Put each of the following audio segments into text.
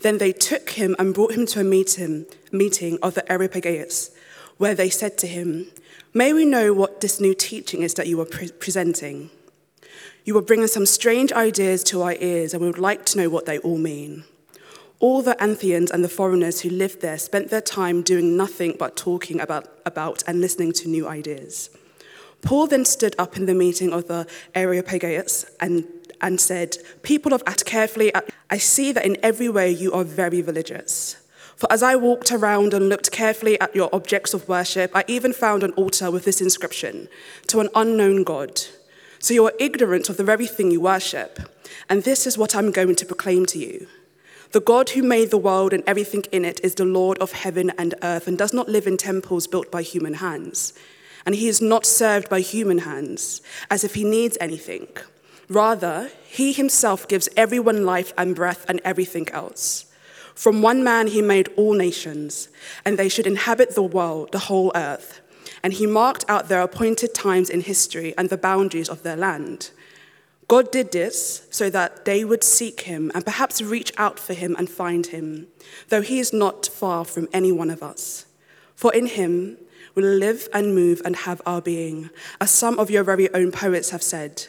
Then they took him and brought him to a meeting, meeting of the Areopagus, where they said to him, May we know what this new teaching is that you are pre- presenting? You are bringing some strange ideas to our ears, and we would like to know what they all mean. All the Athenians and the foreigners who lived there spent their time doing nothing but talking about, about and listening to new ideas. Paul then stood up in the meeting of the Areopagus and, and said, People of At, carefully, I see that in every way you are very religious. For as I walked around and looked carefully at your objects of worship, I even found an altar with this inscription To an unknown God. So you are ignorant of the very thing you worship. And this is what I'm going to proclaim to you. The God who made the world and everything in it is the Lord of heaven and earth and does not live in temples built by human hands. And he is not served by human hands as if he needs anything. Rather, he himself gives everyone life and breath and everything else. From one man he made all nations, and they should inhabit the world, the whole earth. And he marked out their appointed times in history and the boundaries of their land. God did this so that they would seek him and perhaps reach out for him and find him, though he is not far from any one of us. For in him we live and move and have our being. As some of your very own poets have said,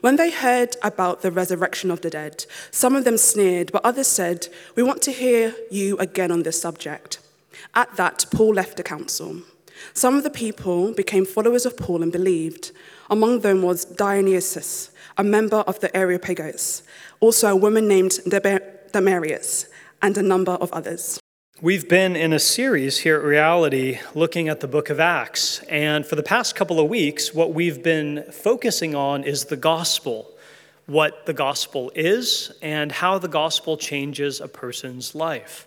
When they heard about the resurrection of the dead, some of them sneered, but others said, We want to hear you again on this subject. At that, Paul left the council. Some of the people became followers of Paul and believed. Among them was Dionysius, a member of the Areopagus, also a woman named Damaris, and a number of others. We've been in a series here at Reality looking at the book of Acts. And for the past couple of weeks, what we've been focusing on is the gospel what the gospel is and how the gospel changes a person's life.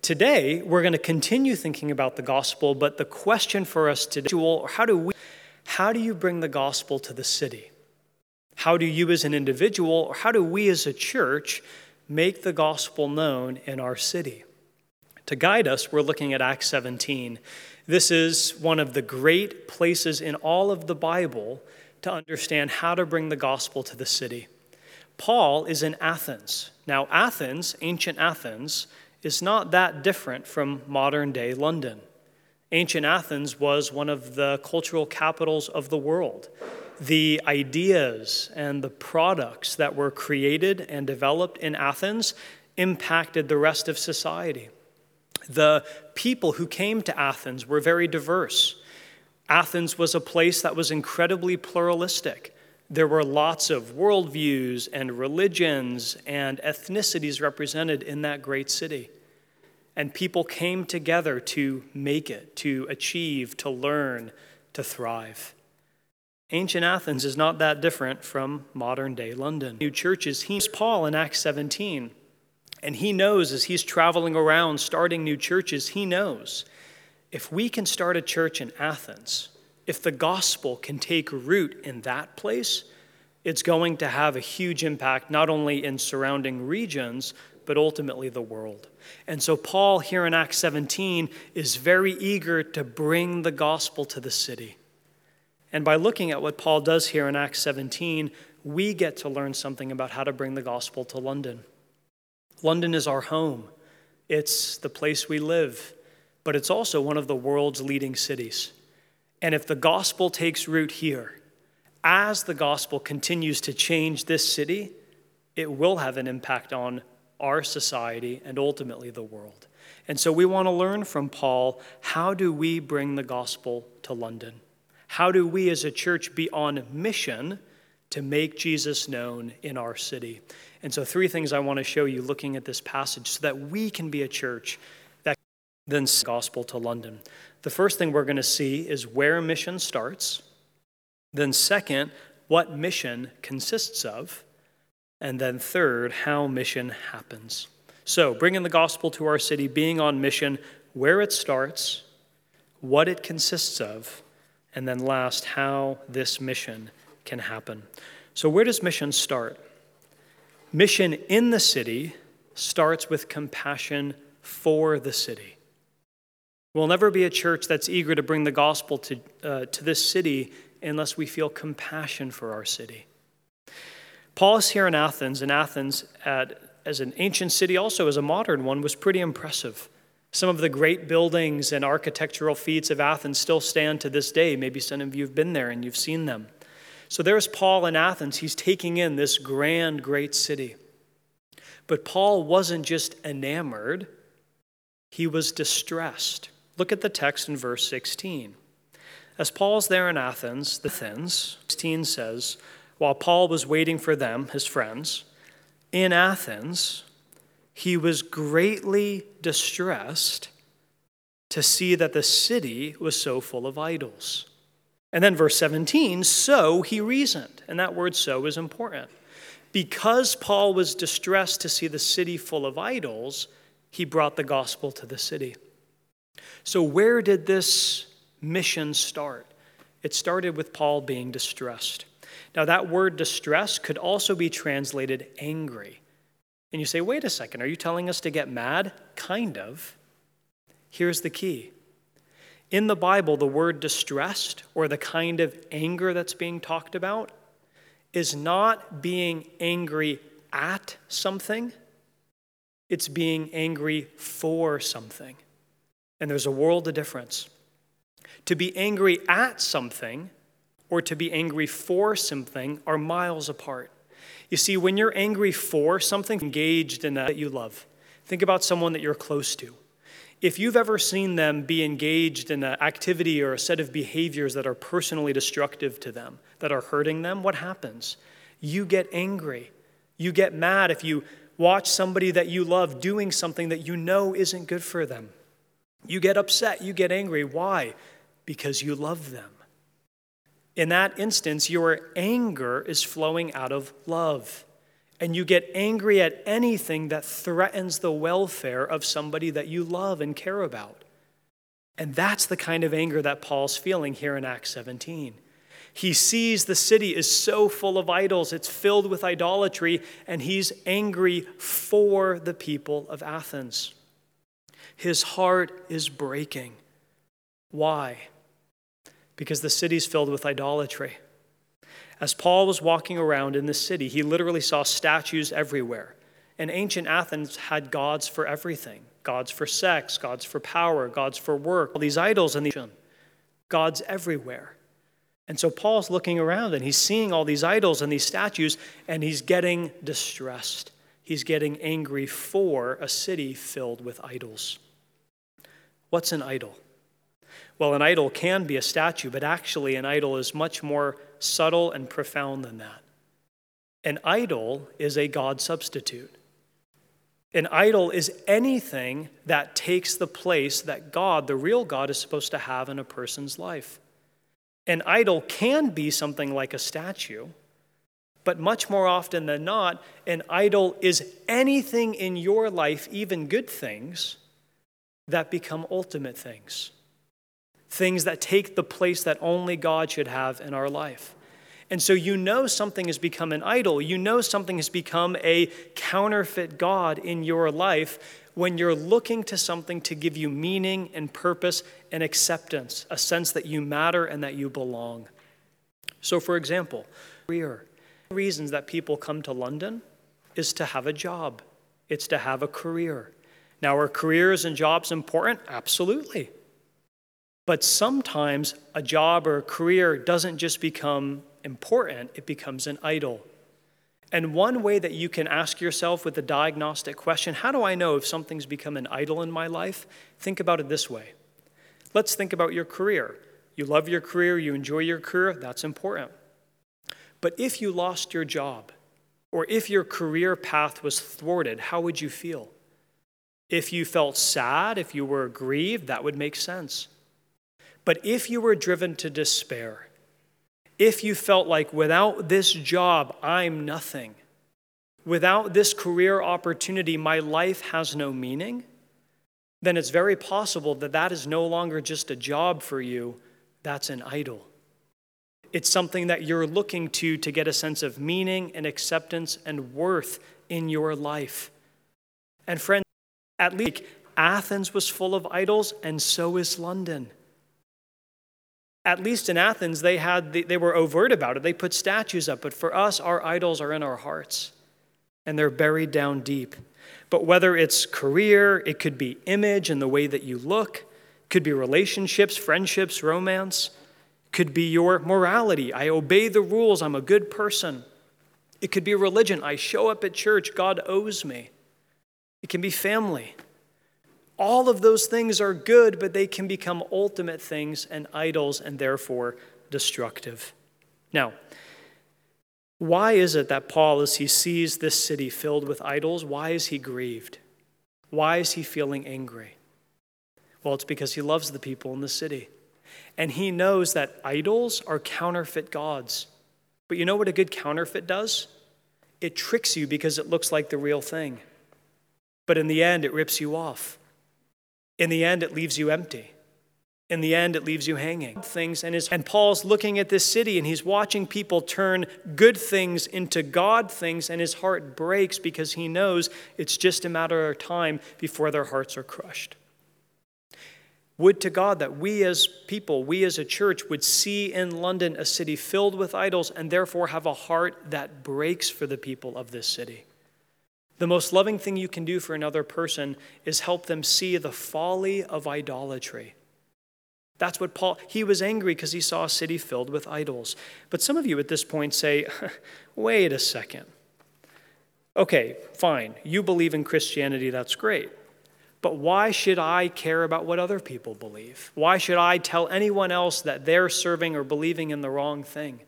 Today, we're going to continue thinking about the gospel, but the question for us today how do we how do you bring the gospel to the city? How do you as an individual or how do we as a church make the gospel known in our city? To guide us, we're looking at Acts 17. This is one of the great places in all of the Bible to understand how to bring the gospel to the city. Paul is in Athens. Now, Athens, ancient Athens, is not that different from modern day London. Ancient Athens was one of the cultural capitals of the world. The ideas and the products that were created and developed in Athens impacted the rest of society. The people who came to Athens were very diverse. Athens was a place that was incredibly pluralistic. There were lots of worldviews and religions and ethnicities represented in that great city. And people came together to make it, to achieve, to learn, to thrive. Ancient Athens is not that different from modern day London. New churches, he's Paul in Acts 17. And he knows as he's traveling around starting new churches, he knows if we can start a church in Athens, if the gospel can take root in that place, it's going to have a huge impact not only in surrounding regions, but ultimately the world. And so, Paul here in Acts 17 is very eager to bring the gospel to the city. And by looking at what Paul does here in Acts 17, we get to learn something about how to bring the gospel to London. London is our home, it's the place we live, but it's also one of the world's leading cities. And if the gospel takes root here, as the gospel continues to change this city, it will have an impact on our society and ultimately the world. And so we want to learn from Paul how do we bring the gospel to London? How do we as a church be on mission to make Jesus known in our city? And so, three things I want to show you looking at this passage so that we can be a church that then the gospel to London. The first thing we're going to see is where mission starts. Then, second, what mission consists of. And then, third, how mission happens. So, bringing the gospel to our city, being on mission, where it starts, what it consists of, and then last, how this mission can happen. So, where does mission start? Mission in the city starts with compassion for the city. We'll never be a church that's eager to bring the gospel to, uh, to this city unless we feel compassion for our city. Paul is here in Athens, and Athens, at, as an ancient city, also as a modern one, was pretty impressive. Some of the great buildings and architectural feats of Athens still stand to this day. Maybe some of you have been there and you've seen them. So there's Paul in Athens. He's taking in this grand, great city. But Paul wasn't just enamored, he was distressed. Look at the text in verse 16. As Paul's there in Athens, the Athens, 16 says, while Paul was waiting for them, his friends, in Athens, he was greatly distressed to see that the city was so full of idols. And then verse 17, so he reasoned. And that word so is important. Because Paul was distressed to see the city full of idols, he brought the gospel to the city. So, where did this mission start? It started with Paul being distressed. Now, that word distress could also be translated angry. And you say, wait a second, are you telling us to get mad? Kind of. Here's the key in the Bible, the word distressed, or the kind of anger that's being talked about, is not being angry at something, it's being angry for something. And there's a world of difference. To be angry at something or to be angry for something are miles apart. You see, when you're angry for something, engaged in that you love, think about someone that you're close to. If you've ever seen them be engaged in an activity or a set of behaviors that are personally destructive to them, that are hurting them, what happens? You get angry. You get mad if you watch somebody that you love doing something that you know isn't good for them. You get upset. You get angry. Why? Because you love them. In that instance, your anger is flowing out of love and you get angry at anything that threatens the welfare of somebody that you love and care about. And that's the kind of anger that Paul's feeling here in Acts 17. He sees the city is so full of idols, it's filled with idolatry, and he's angry for the people of Athens. His heart is breaking. Why? Because the city's filled with idolatry. As Paul was walking around in the city, he literally saw statues everywhere. And ancient Athens had gods for everything gods for sex, gods for power, gods for work, all these idols and these gods everywhere. And so Paul's looking around and he's seeing all these idols and these statues, and he's getting distressed. He's getting angry for a city filled with idols. What's an idol? Well, an idol can be a statue, but actually, an idol is much more subtle and profound than that. An idol is a God substitute. An idol is anything that takes the place that God, the real God, is supposed to have in a person's life. An idol can be something like a statue, but much more often than not, an idol is anything in your life, even good things, that become ultimate things things that take the place that only God should have in our life. And so you know something has become an idol. You know something has become a counterfeit God in your life when you're looking to something to give you meaning and purpose and acceptance, a sense that you matter and that you belong. So, for example, career. Reasons that people come to London is to have a job, it's to have a career. Now, are careers and jobs important? Absolutely. But sometimes a job or a career doesn't just become important, it becomes an idol. And one way that you can ask yourself with the diagnostic question, how do I know if something's become an idol in my life? Think about it this way. Let's think about your career. You love your career, you enjoy your career, that's important. But if you lost your job, or if your career path was thwarted, how would you feel? If you felt sad, if you were grieved, that would make sense. But if you were driven to despair, if you felt like without this job, I'm nothing, without this career opportunity, my life has no meaning, then it's very possible that that is no longer just a job for you, that's an idol. It's something that you're looking to to get a sense of meaning and acceptance and worth in your life. And friends, at least Athens was full of idols, and so is London at least in Athens, they, had the, they were overt about it. They put statues up. But for us, our idols are in our hearts, and they're buried down deep. But whether it's career, it could be image and the way that you look, it could be relationships, friendships, romance, could be your morality. I obey the rules, I'm a good person. It could be religion. I show up at church, God owes me. It can be family. All of those things are good, but they can become ultimate things and idols and therefore destructive. Now, why is it that Paul, as he sees this city filled with idols, why is he grieved? Why is he feeling angry? Well, it's because he loves the people in the city. And he knows that idols are counterfeit gods. But you know what a good counterfeit does? It tricks you because it looks like the real thing. But in the end, it rips you off. In the end, it leaves you empty. In the end, it leaves you hanging. Things and, his, and Paul's looking at this city and he's watching people turn good things into God things, and his heart breaks because he knows it's just a matter of time before their hearts are crushed. Would to God that we as people, we as a church, would see in London a city filled with idols and therefore have a heart that breaks for the people of this city. The most loving thing you can do for another person is help them see the folly of idolatry. That's what Paul, he was angry because he saw a city filled with idols. But some of you at this point say, wait a second. Okay, fine. You believe in Christianity, that's great. But why should I care about what other people believe? Why should I tell anyone else that they're serving or believing in the wrong thing?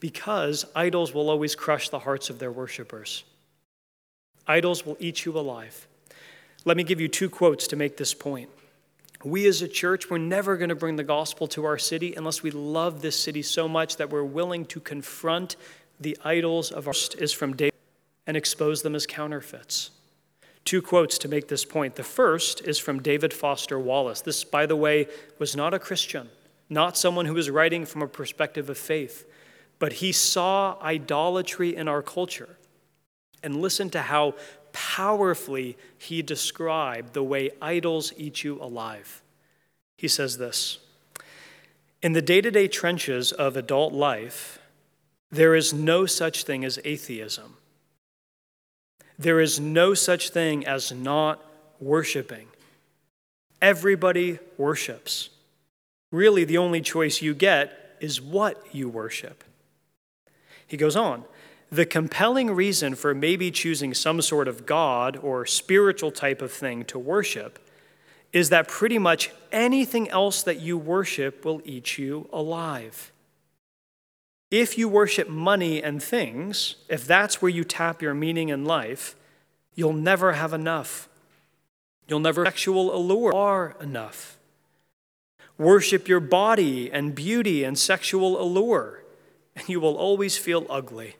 Because idols will always crush the hearts of their worshipers. Idols will eat you alive. Let me give you two quotes to make this point. We as a church, we're never going to bring the gospel to our city unless we love this city so much that we're willing to confront the idols of our is from David and expose them as counterfeits. Two quotes to make this point. The first is from David Foster Wallace. This, by the way, was not a Christian, not someone who was writing from a perspective of faith, but he saw idolatry in our culture and listen to how powerfully he described the way idols eat you alive. He says this In the day to day trenches of adult life, there is no such thing as atheism. There is no such thing as not worshiping. Everybody worships. Really, the only choice you get is what you worship. He goes on the compelling reason for maybe choosing some sort of God or spiritual type of thing to worship is that pretty much anything else that you worship will eat you alive. If you worship money and things, if that's where you tap your meaning in life, you'll never have enough. You'll never sexual allure are enough. Worship your body and beauty and sexual allure, and you will always feel ugly.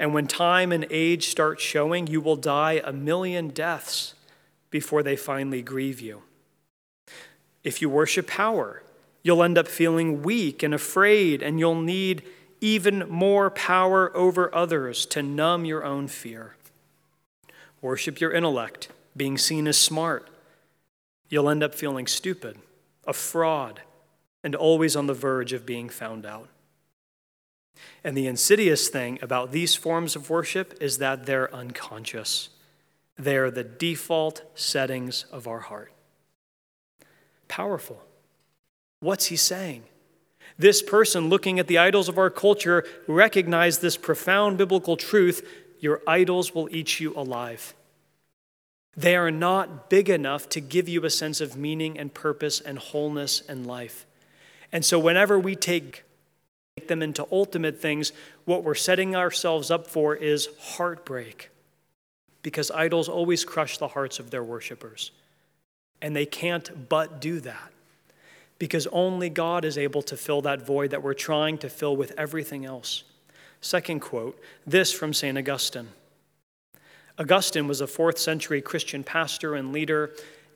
And when time and age start showing, you will die a million deaths before they finally grieve you. If you worship power, you'll end up feeling weak and afraid, and you'll need even more power over others to numb your own fear. Worship your intellect, being seen as smart. You'll end up feeling stupid, a fraud, and always on the verge of being found out. And the insidious thing about these forms of worship is that they're unconscious. They're the default settings of our heart. Powerful. What's he saying? This person looking at the idols of our culture recognized this profound biblical truth your idols will eat you alive. They are not big enough to give you a sense of meaning and purpose and wholeness and life. And so, whenever we take them into ultimate things, what we're setting ourselves up for is heartbreak. Because idols always crush the hearts of their worshipers. And they can't but do that. Because only God is able to fill that void that we're trying to fill with everything else. Second quote this from St. Augustine. Augustine was a fourth century Christian pastor and leader,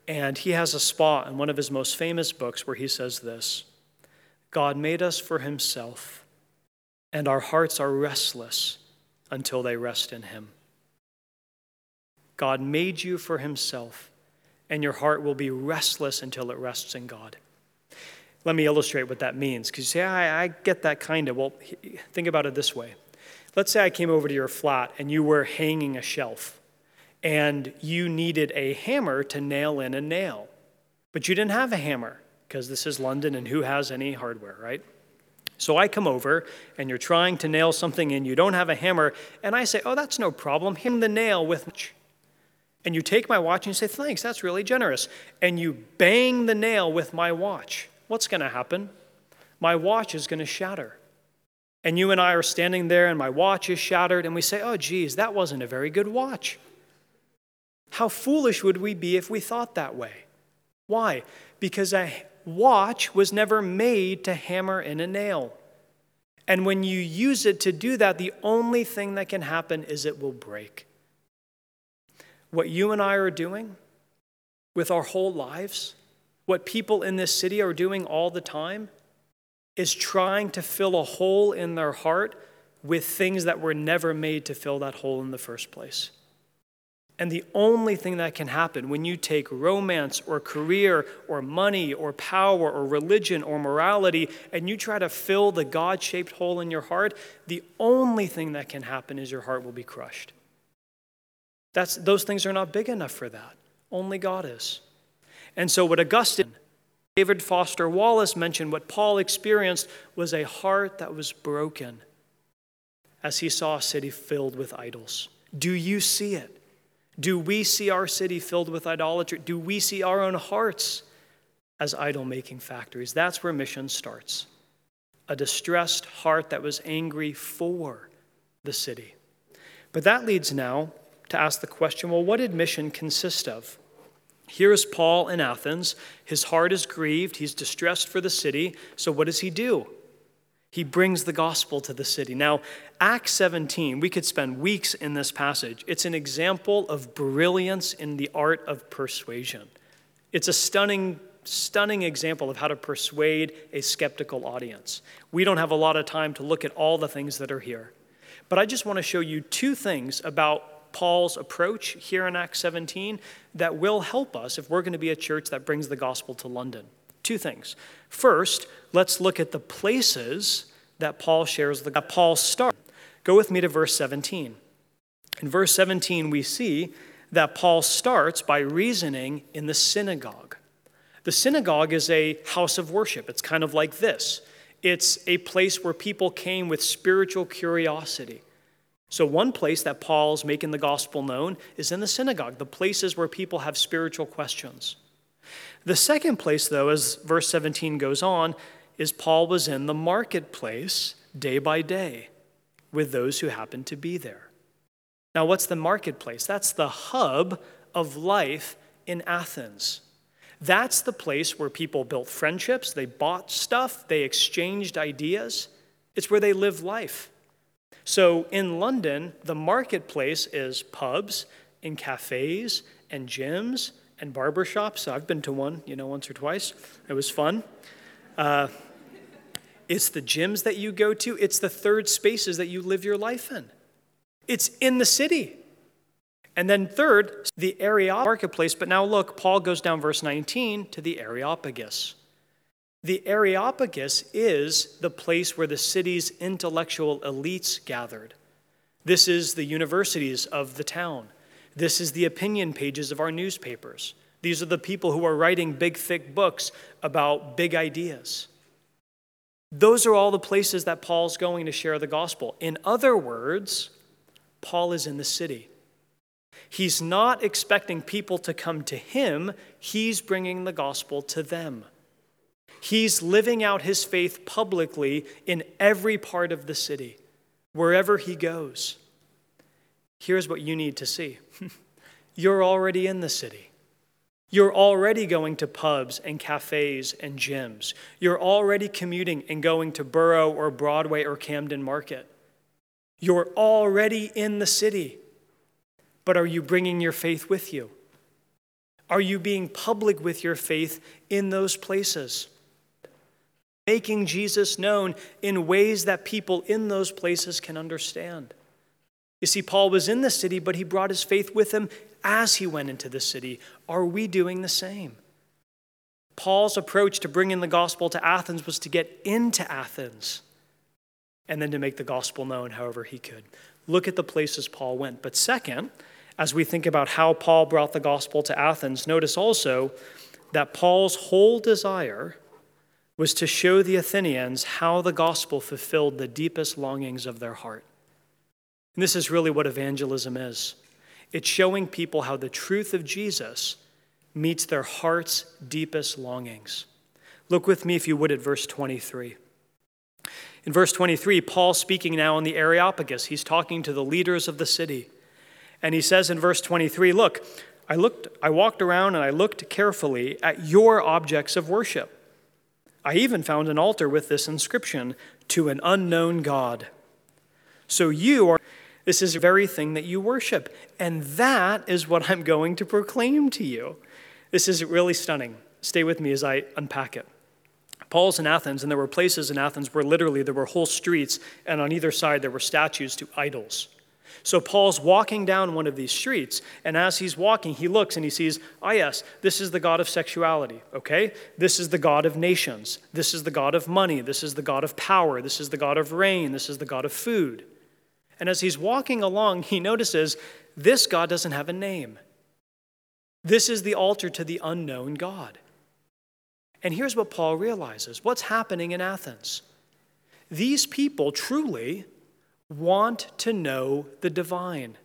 and he has a spot in one of his most famous books where he says this God made us for himself, and our hearts are restless until they rest in him. God made you for himself, and your heart will be restless until it rests in God. Let me illustrate what that means, because you say, I, I get that kind of. Well, think about it this way. Let's say I came over to your flat and you were hanging a shelf, and you needed a hammer to nail in a nail, but you didn't have a hammer because this is London and who has any hardware, right? So I come over and you're trying to nail something in, you don't have a hammer, and I say, Oh, that's no problem. Hit the nail with. And you take my watch and you say, Thanks, that's really generous. And you bang the nail with my watch. What's going to happen? My watch is going to shatter. And you and I are standing there, and my watch is shattered, and we say, Oh, geez, that wasn't a very good watch. How foolish would we be if we thought that way? Why? Because a watch was never made to hammer in a nail. And when you use it to do that, the only thing that can happen is it will break. What you and I are doing with our whole lives, what people in this city are doing all the time, is trying to fill a hole in their heart with things that were never made to fill that hole in the first place. And the only thing that can happen when you take romance or career or money or power or religion or morality and you try to fill the God shaped hole in your heart, the only thing that can happen is your heart will be crushed. That's, those things are not big enough for that. Only God is. And so, what Augustine, David Foster Wallace mentioned, what Paul experienced was a heart that was broken as he saw a city filled with idols. Do you see it? Do we see our city filled with idolatry? Do we see our own hearts as idol making factories? That's where mission starts. A distressed heart that was angry for the city. But that leads now to ask the question well, what did mission consist of? Here is Paul in Athens. His heart is grieved. He's distressed for the city. So, what does he do? He brings the gospel to the city. Now, Acts 17, we could spend weeks in this passage. It's an example of brilliance in the art of persuasion. It's a stunning, stunning example of how to persuade a skeptical audience. We don't have a lot of time to look at all the things that are here. But I just want to show you two things about Paul's approach here in Acts 17 that will help us if we're going to be a church that brings the gospel to London. Two things. First, let's look at the places that Paul shares the that Paul starts. Go with me to verse 17. In verse 17, we see that Paul starts by reasoning in the synagogue. The synagogue is a house of worship. It's kind of like this it's a place where people came with spiritual curiosity. So, one place that Paul's making the gospel known is in the synagogue, the places where people have spiritual questions. The second place, though, as verse 17 goes on, is Paul was in the marketplace day by day with those who happened to be there. Now, what's the marketplace? That's the hub of life in Athens. That's the place where people built friendships, they bought stuff, they exchanged ideas. It's where they live life. So in London, the marketplace is pubs and cafes and gyms and barbershops. I've been to one, you know, once or twice. It was fun. Uh, it's the gyms that you go to, it's the third spaces that you live your life in. It's in the city. And then, third, the Areopagus marketplace. But now look, Paul goes down verse 19 to the Areopagus. The Areopagus is the place where the city's intellectual elites gathered. This is the universities of the town. This is the opinion pages of our newspapers. These are the people who are writing big, thick books about big ideas. Those are all the places that Paul's going to share the gospel. In other words, Paul is in the city. He's not expecting people to come to him, he's bringing the gospel to them. He's living out his faith publicly in every part of the city, wherever he goes. Here's what you need to see you're already in the city. You're already going to pubs and cafes and gyms. You're already commuting and going to Borough or Broadway or Camden Market. You're already in the city. But are you bringing your faith with you? Are you being public with your faith in those places? Making Jesus known in ways that people in those places can understand. You see, Paul was in the city, but he brought his faith with him as he went into the city. Are we doing the same? Paul's approach to bringing the gospel to Athens was to get into Athens and then to make the gospel known however he could. Look at the places Paul went. But second, as we think about how Paul brought the gospel to Athens, notice also that Paul's whole desire was to show the Athenians how the gospel fulfilled the deepest longings of their heart. And this is really what evangelism is it's showing people how the truth of Jesus meets their heart's deepest longings. Look with me, if you would, at verse 23. In verse 23, Paul speaking now in the Areopagus, he's talking to the leaders of the city. And he says in verse 23, Look, I looked, I walked around and I looked carefully at your objects of worship. I even found an altar with this inscription, To an unknown God. So you are, this is the very thing that you worship. And that is what I'm going to proclaim to you. This is really stunning. Stay with me as I unpack it. Paul's in Athens, and there were places in Athens where literally there were whole streets, and on either side there were statues to idols. So Paul's walking down one of these streets, and as he's walking, he looks and he sees, ah, yes, this is the God of sexuality, okay? This is the God of nations. This is the God of money. This is the God of power. This is the God of rain. This is the God of food. And as he's walking along, he notices this God doesn't have a name. This is the altar to the unknown God. And here's what Paul realizes what's happening in Athens? These people truly want to know the divine.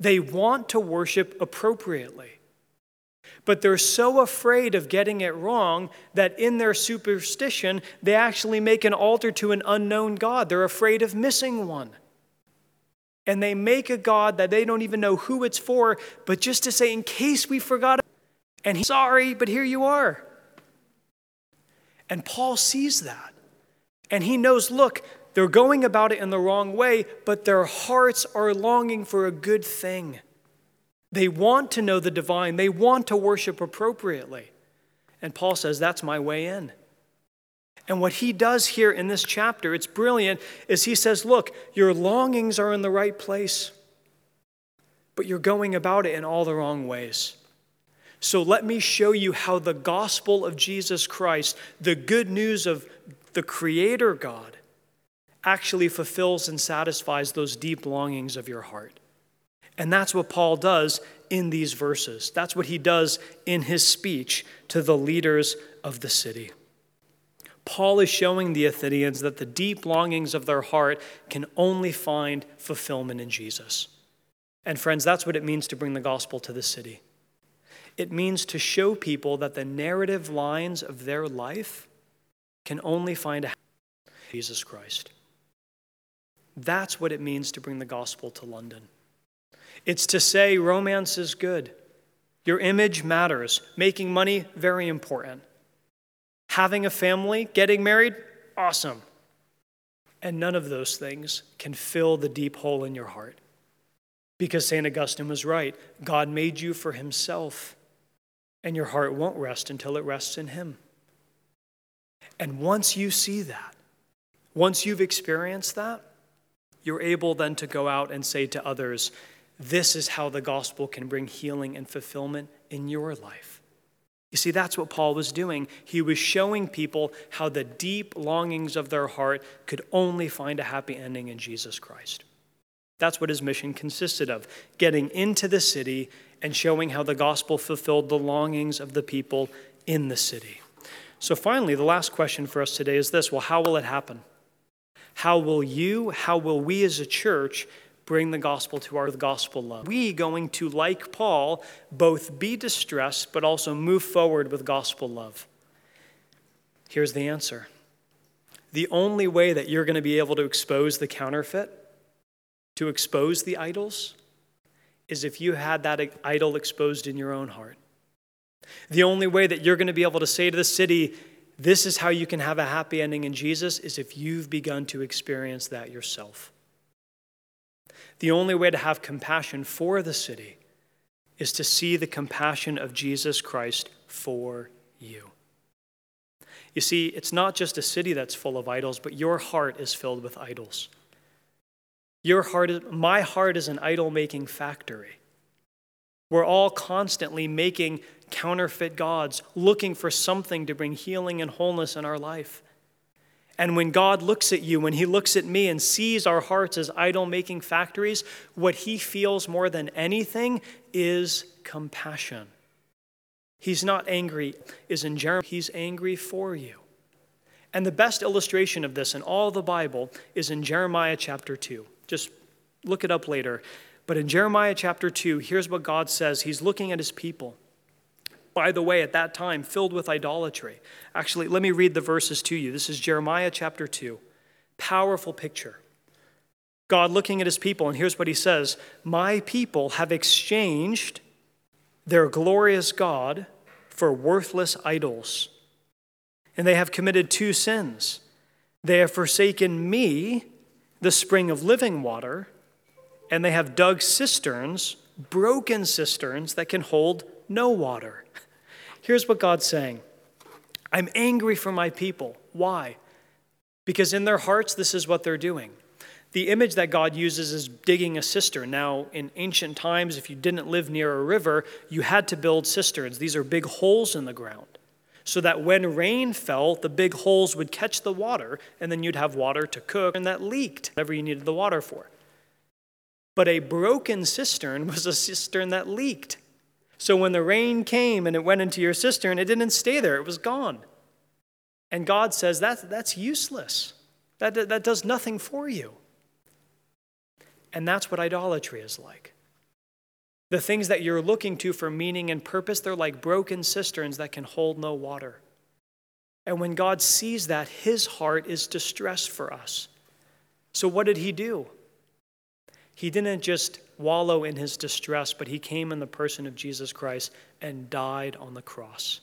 They want to worship appropriately. But they're so afraid of getting it wrong that in their superstition, they actually make an altar to an unknown God. They're afraid of missing one. And they make a God that they don't even know who it's for, but just to say, in case we forgot, and he's sorry, but here you are. And Paul sees that. And he knows look, they're going about it in the wrong way, but their hearts are longing for a good thing. They want to know the divine, they want to worship appropriately. And Paul says, That's my way in. And what he does here in this chapter, it's brilliant, is he says, Look, your longings are in the right place, but you're going about it in all the wrong ways. So let me show you how the gospel of Jesus Christ, the good news of the Creator God, actually fulfills and satisfies those deep longings of your heart. And that's what Paul does in these verses. That's what he does in his speech to the leaders of the city. Paul is showing the Athenians that the deep longings of their heart can only find fulfillment in Jesus. And friends, that's what it means to bring the gospel to the city. It means to show people that the narrative lines of their life can only find a Jesus Christ. That's what it means to bring the gospel to London. It's to say romance is good. Your image matters. Making money, very important. Having a family, getting married, awesome. And none of those things can fill the deep hole in your heart. Because St. Augustine was right God made you for himself, and your heart won't rest until it rests in him. And once you see that, once you've experienced that, you're able then to go out and say to others, This is how the gospel can bring healing and fulfillment in your life. You see, that's what Paul was doing. He was showing people how the deep longings of their heart could only find a happy ending in Jesus Christ. That's what his mission consisted of getting into the city and showing how the gospel fulfilled the longings of the people in the city. So, finally, the last question for us today is this well, how will it happen? How will you, how will we as a church bring the gospel to our gospel love? We going to, like Paul, both be distressed but also move forward with gospel love? Here's the answer. The only way that you're going to be able to expose the counterfeit, to expose the idols, is if you had that idol exposed in your own heart. The only way that you're going to be able to say to the city, this is how you can have a happy ending in Jesus, is if you've begun to experience that yourself. The only way to have compassion for the city is to see the compassion of Jesus Christ for you. You see, it's not just a city that's full of idols, but your heart is filled with idols. Your heart is, my heart is an idol making factory. We're all constantly making counterfeit gods, looking for something to bring healing and wholeness in our life. And when God looks at you, when He looks at me and sees our hearts as idol making factories, what He feels more than anything is compassion. He's not angry, is in Jeremiah, He's angry for you. And the best illustration of this in all the Bible is in Jeremiah chapter 2. Just look it up later. But in Jeremiah chapter 2, here's what God says He's looking at His people by the way, at that time, filled with idolatry. Actually, let me read the verses to you. This is Jeremiah chapter 2. Powerful picture. God looking at his people, and here's what he says My people have exchanged their glorious God for worthless idols. And they have committed two sins. They have forsaken me, the spring of living water, and they have dug cisterns, broken cisterns that can hold no water. Here's what God's saying I'm angry for my people. Why? Because in their hearts, this is what they're doing. The image that God uses is digging a cistern. Now, in ancient times, if you didn't live near a river, you had to build cisterns. These are big holes in the ground so that when rain fell, the big holes would catch the water, and then you'd have water to cook, and that leaked whatever you needed the water for. But a broken cistern was a cistern that leaked. So when the rain came and it went into your cistern, it didn't stay there, it was gone. And God says that's, that's useless. That, that does nothing for you. And that's what idolatry is like. The things that you're looking to for meaning and purpose, they're like broken cisterns that can hold no water. And when God sees that, his heart is distressed for us. So, what did he do? He didn't just wallow in his distress, but he came in the person of Jesus Christ and died on the cross.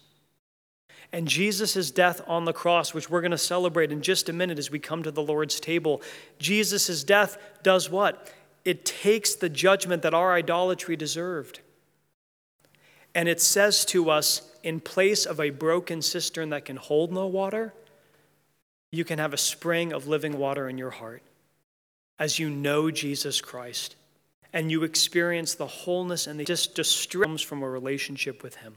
And Jesus' death on the cross, which we're going to celebrate in just a minute as we come to the Lord's table, Jesus' death does what? It takes the judgment that our idolatry deserved. And it says to us, in place of a broken cistern that can hold no water, you can have a spring of living water in your heart as you know Jesus Christ and you experience the wholeness and the distress comes from a relationship with Him.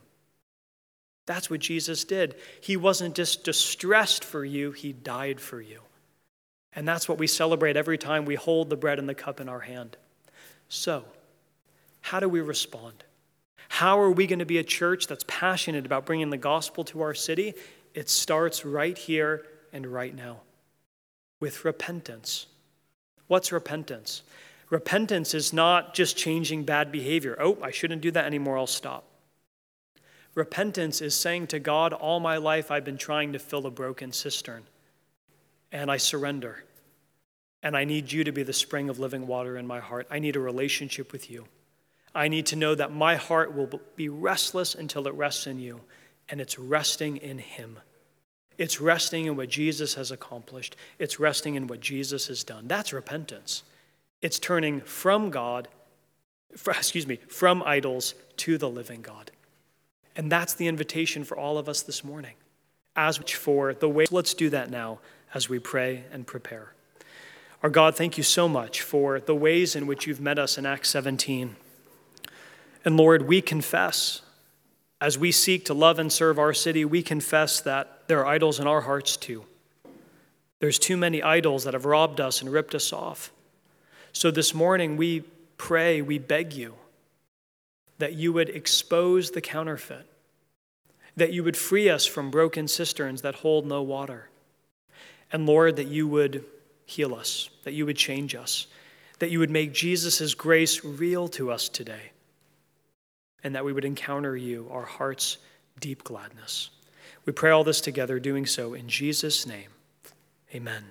That's what Jesus did. He wasn't just distressed for you, He died for you. And that's what we celebrate every time we hold the bread and the cup in our hand. So, how do we respond? How are we going to be a church that's passionate about bringing the gospel to our city? It starts right here and right now with repentance. What's repentance? Repentance is not just changing bad behavior. Oh, I shouldn't do that anymore, I'll stop. Repentance is saying to God, All my life I've been trying to fill a broken cistern, and I surrender. And I need you to be the spring of living water in my heart. I need a relationship with you. I need to know that my heart will be restless until it rests in you, and it's resting in Him. It's resting in what Jesus has accomplished. It's resting in what Jesus has done. That's repentance. It's turning from God, excuse me, from idols to the living God. And that's the invitation for all of us this morning. As for the way, let's do that now as we pray and prepare. Our God, thank you so much for the ways in which you've met us in Acts 17. And Lord, we confess as we seek to love and serve our city, we confess that there are idols in our hearts too. There's too many idols that have robbed us and ripped us off. So this morning, we pray, we beg you that you would expose the counterfeit that you would free us from broken cisterns that hold no water. And Lord, that you would heal us, that you would change us, that you would make Jesus' grace real to us today, and that we would encounter you, our heart's deep gladness. We pray all this together, doing so in Jesus' name. Amen.